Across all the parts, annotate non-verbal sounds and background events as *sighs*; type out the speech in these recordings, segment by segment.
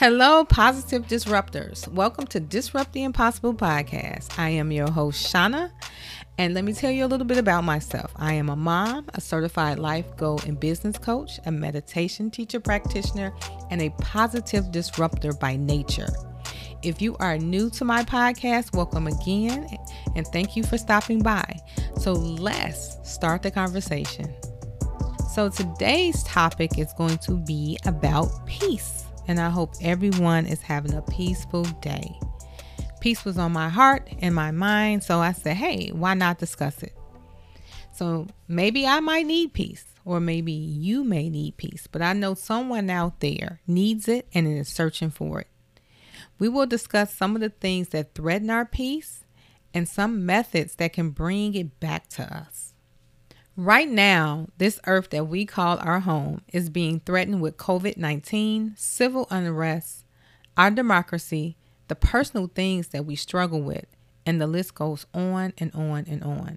Hello, positive disruptors. Welcome to Disrupt the Impossible podcast. I am your host, Shauna, and let me tell you a little bit about myself. I am a mom, a certified life goal and business coach, a meditation teacher practitioner, and a positive disruptor by nature. If you are new to my podcast, welcome again and thank you for stopping by. So let's start the conversation. So today's topic is going to be about peace and I hope everyone is having a peaceful day. Peace was on my heart and my mind, so I said, hey, why not discuss it? So maybe I might need peace, or maybe you may need peace, but I know someone out there needs it and is searching for it. We will discuss some of the things that threaten our peace and some methods that can bring it back to us. Right now, this earth that we call our home is being threatened with COVID 19, civil unrest, our democracy, the personal things that we struggle with, and the list goes on and on and on.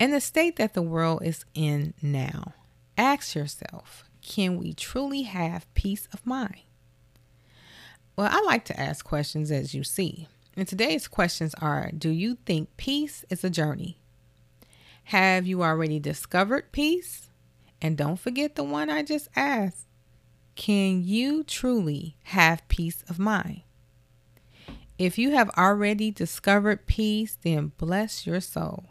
And the state that the world is in now, ask yourself can we truly have peace of mind? Well, I like to ask questions as you see. And today's questions are Do you think peace is a journey? Have you already discovered peace? And don't forget the one I just asked. Can you truly have peace of mind? If you have already discovered peace, then bless your soul.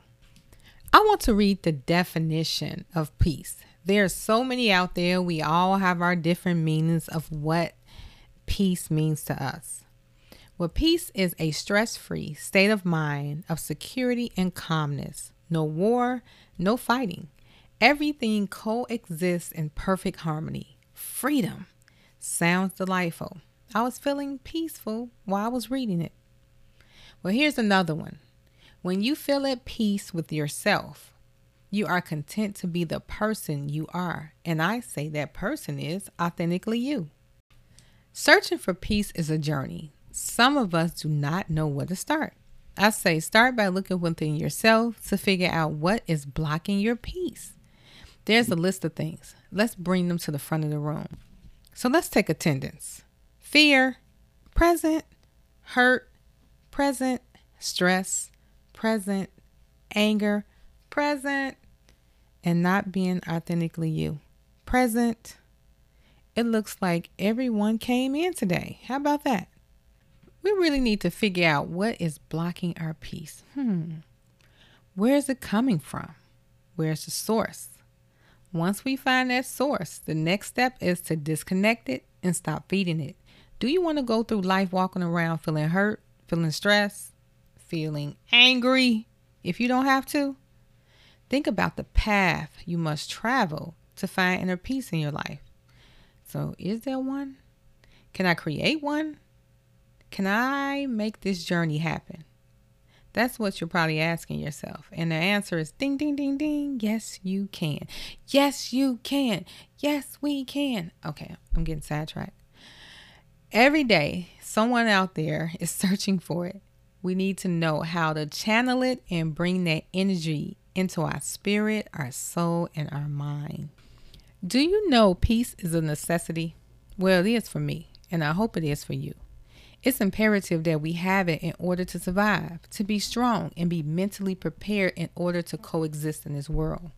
I want to read the definition of peace. There are so many out there. We all have our different meanings of what peace means to us. Well, peace is a stress free state of mind of security and calmness no war, no fighting. Everything coexists in perfect harmony. Freedom sounds delightful. I was feeling peaceful while I was reading it. Well, here's another one. When you feel at peace with yourself, you are content to be the person you are. And I say that person is authentically you. Searching for peace is a journey. Some of us do not know where to start. I say start by looking within yourself to figure out what is blocking your peace. There's a list of things. Let's bring them to the front of the room. So let's take attendance. Fear, present, hurt, present, stress, present, anger, present, and not being authentically you. Present. It looks like everyone came in today. How about that? We really need to figure out what is blocking our peace. Hmm. Where is it coming from? Where's the source? Once we find that source, the next step is to disconnect it and stop feeding it. Do you want to go through life walking around feeling hurt, feeling stressed, feeling angry if you don't have to? Think about the path you must travel to find inner peace in your life. So, is there one? Can I create one? Can I make this journey happen? That's what you're probably asking yourself. And the answer is ding, ding, ding, ding. Yes, you can. Yes, you can. Yes, we can. Okay, I'm getting sidetracked. Every day, someone out there *laughs* is searching for it. We need to know how to channel it and bring that energy into our spirit, our soul, and our mind. Do you know peace is a necessity? Well, it is for me, and I hope it is for you. It's imperative that we have it in order to survive, to be strong, and be mentally prepared in order to coexist in this world.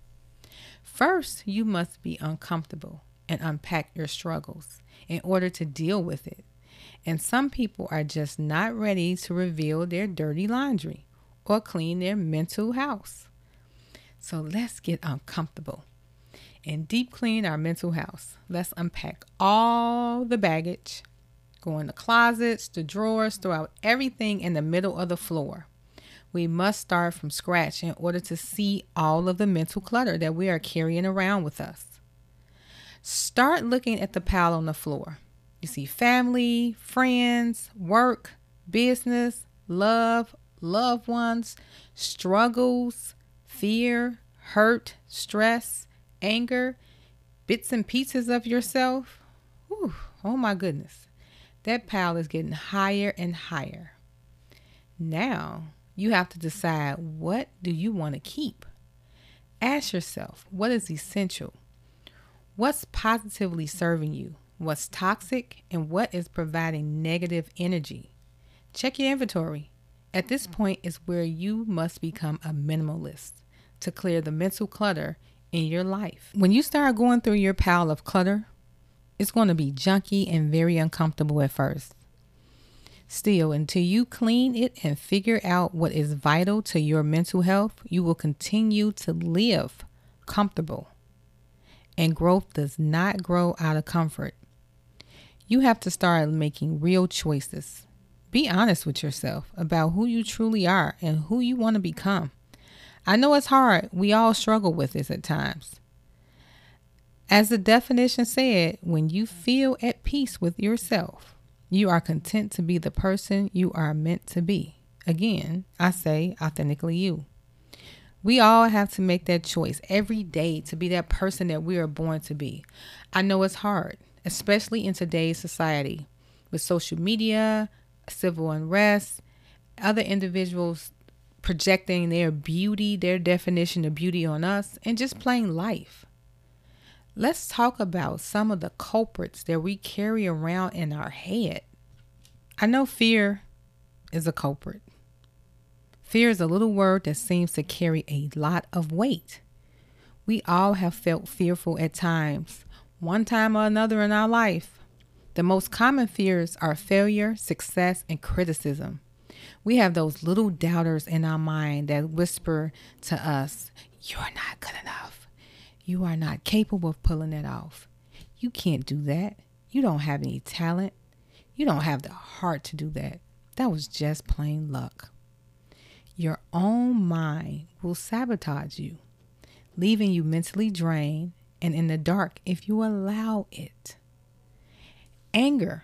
First, you must be uncomfortable and unpack your struggles in order to deal with it. And some people are just not ready to reveal their dirty laundry or clean their mental house. So let's get uncomfortable and deep clean our mental house. Let's unpack all the baggage, Go in the closets, the drawers, throw out everything in the middle of the floor. We must start from scratch in order to see all of the mental clutter that we are carrying around with us. Start looking at the pile on the floor. You see family, friends, work, business, love, loved ones, struggles, fear, hurt, stress, anger, bits and pieces of yourself. Whew, oh my goodness that pile is getting higher and higher. Now you have to decide what do you want to keep? Ask yourself what is essential? What's positively serving you? what's toxic, and what is providing negative energy. Check your inventory. At this point is where you must become a minimalist to clear the mental clutter in your life. When you start going through your pile of clutter, it's going to be junky and very uncomfortable at first. Still, until you clean it and figure out what is vital to your mental health, you will continue to live comfortable. And growth does not grow out of comfort. You have to start making real choices. Be honest with yourself about who you truly are and who you want to become. I know it's hard. We all struggle with this at times. As the definition said, when you feel at peace with yourself, you are content to be the person you are meant to be. Again, I say authentically you. We all have to make that choice every day to be that person that we are born to be. I know it's hard, especially in today's society with social media, civil unrest, other individuals projecting their beauty, their definition of beauty on us, and just plain life. Let's talk about some of the culprits that we carry around in our head. I know fear is a culprit. Fear is a little word that seems to carry a lot of weight. We all have felt fearful at times, one time or another in our life. The most common fears are failure, success, and criticism we have those little doubters in our mind that whisper to us, You're not good enough. You are not capable of pulling it off. You can't do that. You don't have any talent. You don't have the heart to do that. That was just plain luck. Your own mind will sabotage you, leaving you mentally drained and in the dark if you allow it. Anger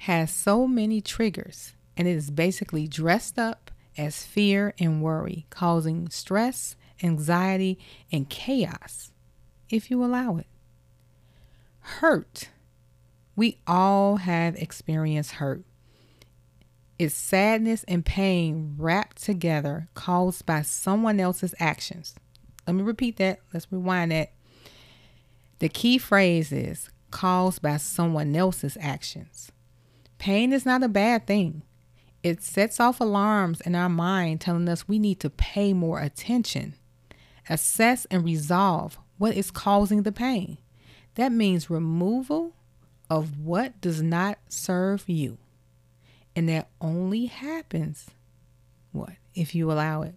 has so many triggers and it is basically dressed up as fear and worry, causing stress, anxiety, and chaos if you allow it. Hurt. We all have experienced hurt. It's sadness and pain wrapped together caused by someone else's actions. Let me repeat that. Let's rewind that. The key phrase is caused by someone else's actions. Pain is not a bad thing it sets off alarms in our mind telling us we need to pay more attention, assess, and resolve what is causing the pain. That means removal of what does not serve you. And that only happens what? If you allow it.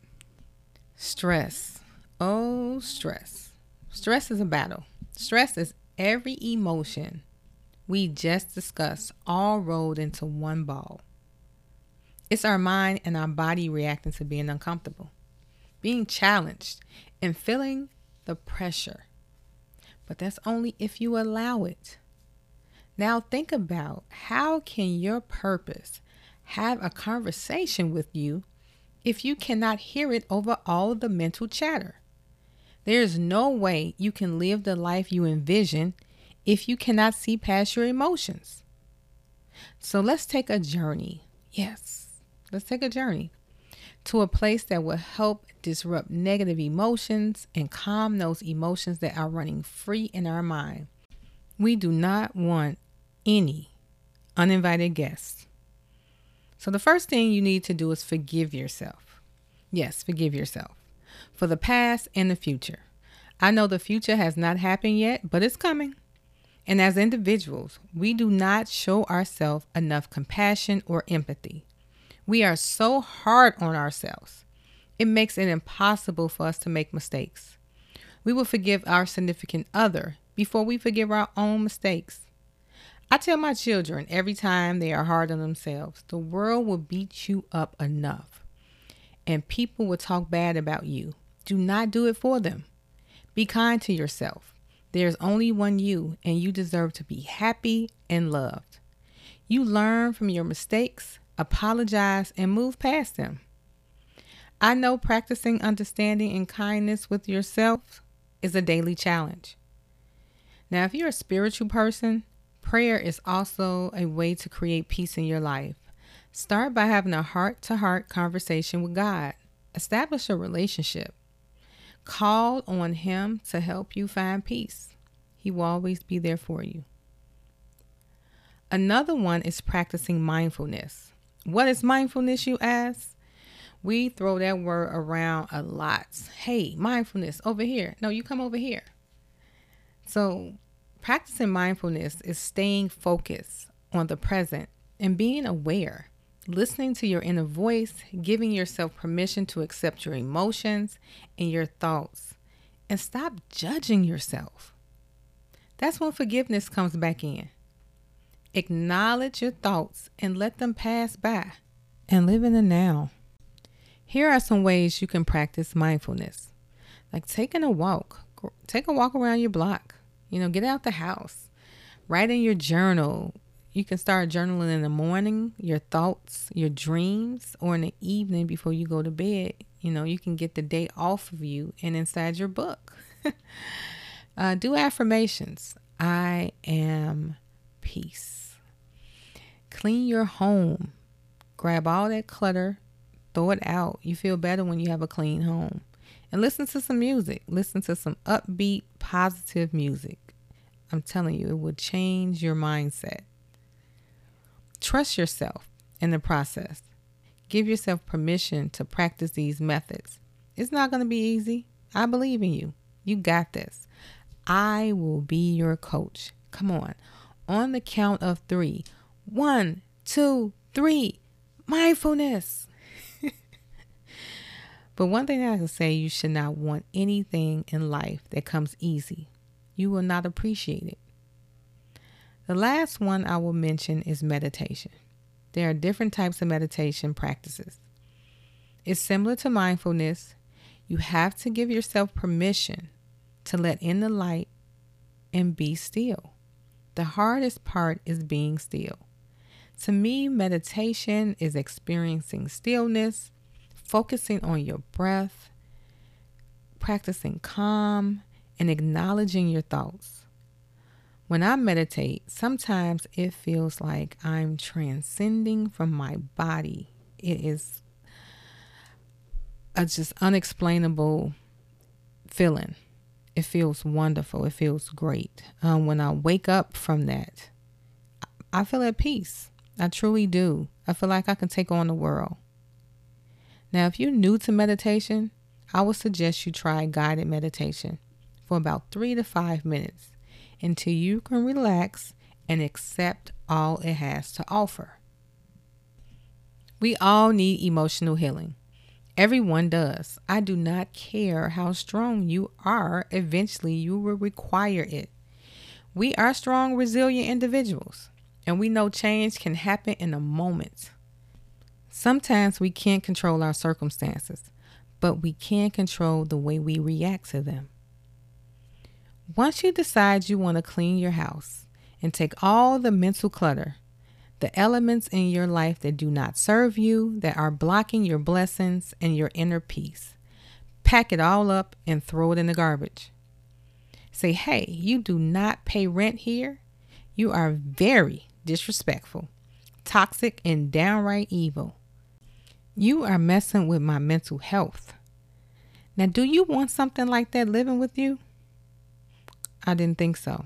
Stress. Oh, stress. Stress is a battle. Stress is every emotion we just discussed all rolled into one ball. It's our mind and our body reacting to being uncomfortable, being challenged, and feeling the pressure. But that's only if you allow it. Now think about how can your purpose have a conversation with you if you cannot hear it over all the mental chatter? There is no way you can live the life you envision if you cannot see past your emotions. So let's take a journey. Yes Let's take a journey to a place that will help disrupt negative emotions and calm those emotions that are running free in our mind. We do not want any uninvited guests. So, the first thing you need to do is forgive yourself. Yes, forgive yourself for the past and the future. I know the future has not happened yet, but it's coming. And as individuals, we do not show ourselves enough compassion or empathy. We are so hard on ourselves. It makes it impossible for us to make mistakes. We will forgive our significant other before we forgive our own mistakes. I tell my children every time they are hard on themselves, the world will beat you up enough and people will talk bad about you. Do not do it for them. Be kind to yourself. There's only one you, and you deserve to be happy and loved. You learn from your mistakes apologize, and move past them. I know practicing understanding and kindness with yourself is a daily challenge. Now, if you're a spiritual person, prayer is also a way to create peace in your life. Start by having a heart to heart conversation with God. Establish a relationship. Call on Him to help you find peace. He will always be there for you. Another one is practicing mindfulness. What is mindfulness, you ask? We throw that word around a lot. Hey, mindfulness over here. No, you come over here. So, practicing mindfulness is staying focused on the present and being aware, listening to your inner voice, giving yourself permission to accept your emotions and your thoughts, and stop judging yourself. That's when forgiveness comes back in. Acknowledge your thoughts and let them pass by and live in the now. Here are some ways you can practice mindfulness like taking a walk, take a walk around your block, you know, get out the house, write in your journal. You can start journaling in the morning, your thoughts, your dreams, or in the evening before you go to bed. You know, you can get the day off of you and inside your book. *laughs* uh, do affirmations. I am peace. Clean your home. Grab all that clutter, throw it out. You feel better when you have a clean home. And listen to some music. Listen to some upbeat, positive music. I'm telling you, it will change your mindset. Trust yourself in the process. Give yourself permission to practice these methods. It's not going to be easy. I believe in you. You got this. I will be your coach. Come on. On the count of three. One, two, three. Mindfulness. *laughs* but one thing I can say you should not want anything in life that comes easy. You will not appreciate it. The last one I will mention is meditation. There are different types of meditation practices. It's similar to mindfulness. You have to give yourself permission to let in the light and be still. The hardest part is being still. To me, meditation is experiencing stillness, focusing on your breath, practicing calm, and acknowledging your thoughts. When I meditate, sometimes it feels like I'm transcending from my body. It is a just unexplainable feeling. It feels wonderful. It feels great. Um, when I wake up from that, I feel at peace. I truly do. I feel like I can take on the world. Now, if you're new to meditation, I would suggest you try guided meditation for about three to five minutes until you can relax and accept all it has to offer. We all need emotional healing. Everyone does. I do not care how strong you are, eventually you will require it. We are strong, resilient individuals, and we know change can happen in a moment. Sometimes we can't control our circumstances, but we can control the way we react to them. Once you decide you want to clean your house and take all the mental clutter, the elements in your life that do not serve you, that are blocking your blessings and your inner peace. Pack it all up and throw it in the garbage. Say, hey, you do not pay rent here. You are very disrespectful, toxic, and downright evil. You are messing with my mental health. Now, do you want something like that living with you? I didn't think so.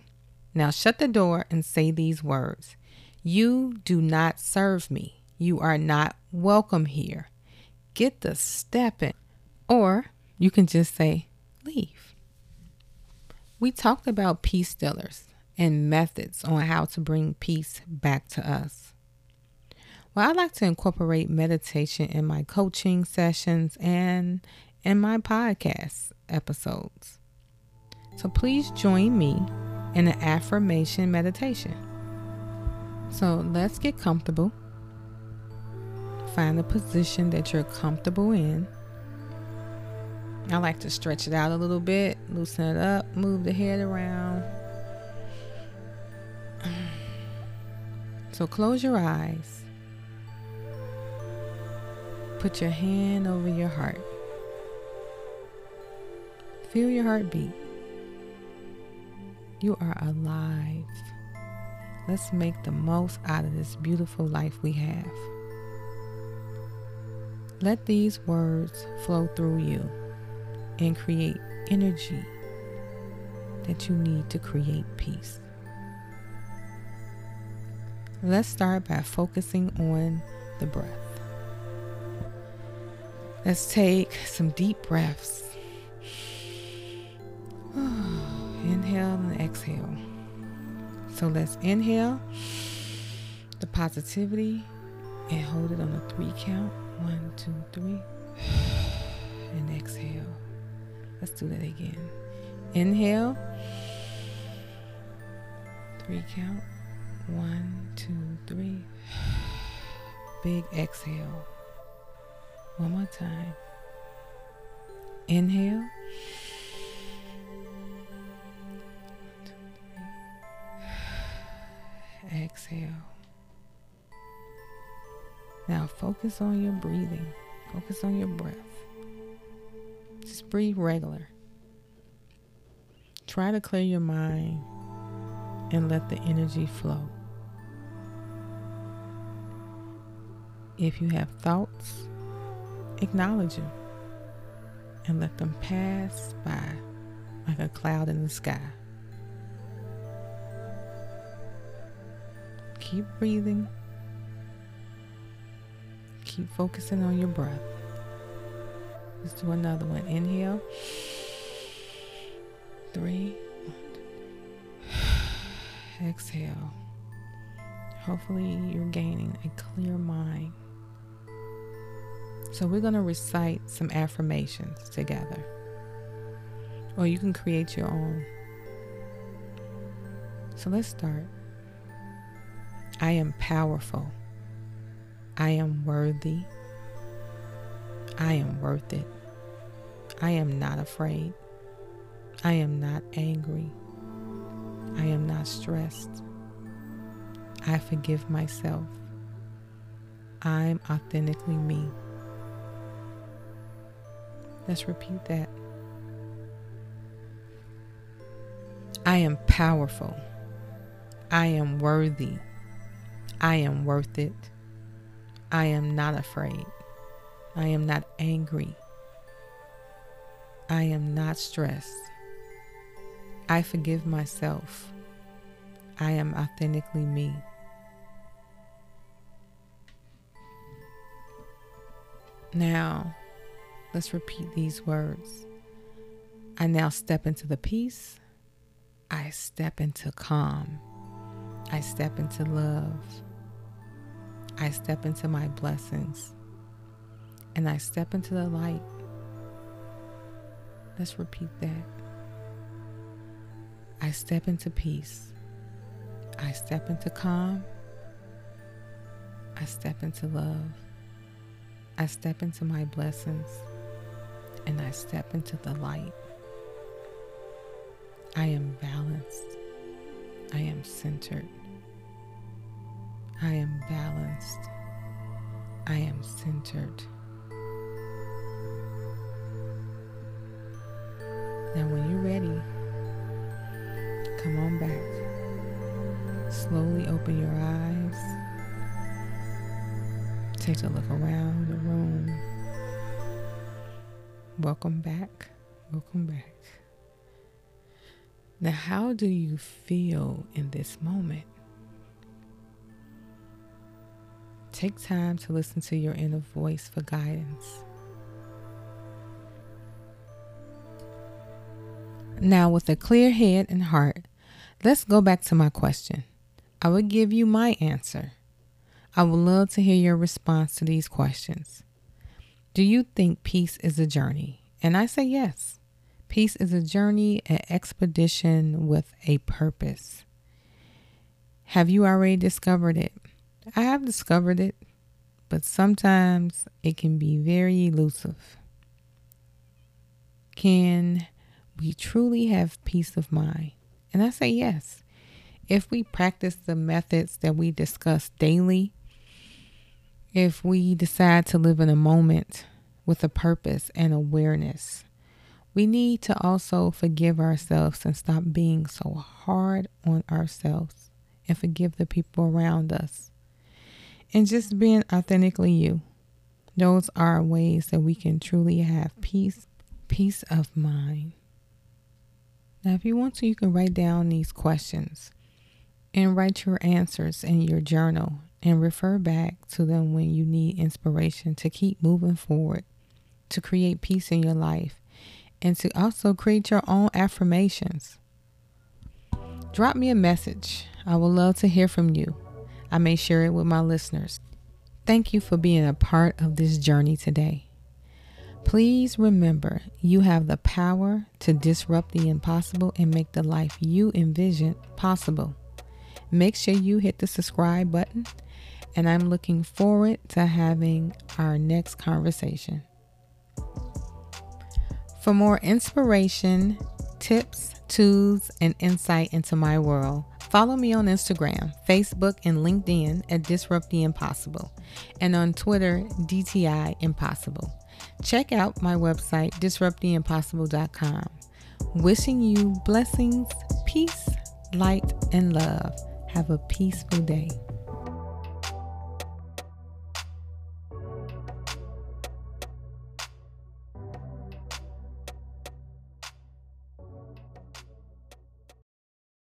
Now shut the door and say these words you do not serve me. You are not welcome here. Get the step in. Or you can just say, leave. We talked about peace stealers and methods on how to bring peace back to us. Well, I like to incorporate meditation in my coaching sessions and in my podcast episodes. So please join me in an affirmation meditation. So let's get comfortable. Find a position that you're comfortable in. I like to stretch it out a little bit, loosen it up, move the head around. So close your eyes. Put your hand over your heart. Feel your heartbeat. You are alive. Let's make the most out of this beautiful life we have. Let these words flow through you and create energy that you need to create peace. Let's start by focusing on the breath. Let's take some deep breaths. *sighs* Inhale and exhale. So let's inhale the positivity and hold it on a three count. One, two, three. *sighs* And exhale. Let's do that again. Inhale. Three count. One, two, three. Big exhale. One more time. Inhale. Exhale. Now focus on your breathing. Focus on your breath. Just breathe regular. Try to clear your mind and let the energy flow. If you have thoughts, acknowledge them and let them pass by like a cloud in the sky. Keep breathing. Keep focusing on your breath. Let's do another one. Inhale. Three. Exhale. Hopefully, you're gaining a clear mind. So, we're going to recite some affirmations together. Or you can create your own. So, let's start. I am powerful. I am worthy. I am worth it. I am not afraid. I am not angry. I am not stressed. I forgive myself. I'm authentically me. Let's repeat that. I am powerful. I am worthy. I am worth it. I am not afraid. I am not angry. I am not stressed. I forgive myself. I am authentically me. Now, let's repeat these words. I now step into the peace. I step into calm. I step into love. I step into my blessings and I step into the light. Let's repeat that. I step into peace. I step into calm. I step into love. I step into my blessings and I step into the light. I am balanced. I am centered. I am balanced. I am centered. Now, when you're ready, come on back. Slowly open your eyes. Take a look around the room. Welcome back. Welcome back. Now, how do you feel in this moment? Take time to listen to your inner voice for guidance. Now, with a clear head and heart, let's go back to my question. I will give you my answer. I would love to hear your response to these questions. Do you think peace is a journey? And I say yes. Peace is a journey, an expedition with a purpose. Have you already discovered it? I have discovered it, but sometimes it can be very elusive. Can we truly have peace of mind? And I say yes. If we practice the methods that we discuss daily, if we decide to live in a moment with a purpose and awareness, we need to also forgive ourselves and stop being so hard on ourselves and forgive the people around us and just being authentically you. Those are ways that we can truly have peace, peace of mind. Now, if you want to, you can write down these questions and write your answers in your journal and refer back to them when you need inspiration to keep moving forward, to create peace in your life, and to also create your own affirmations. Drop me a message. I would love to hear from you. I may share it with my listeners. Thank you for being a part of this journey today. Please remember you have the power to disrupt the impossible and make the life you envision possible. Make sure you hit the subscribe button, and I'm looking forward to having our next conversation. For more inspiration, tips, tools, and insight into my world, follow me on Instagram, Facebook, and LinkedIn at Disrupt the Impossible, and on Twitter, DTI Impossible. Check out my website, disrupttheimpossible.com. Wishing you blessings, peace, light, and love. Have a peaceful day.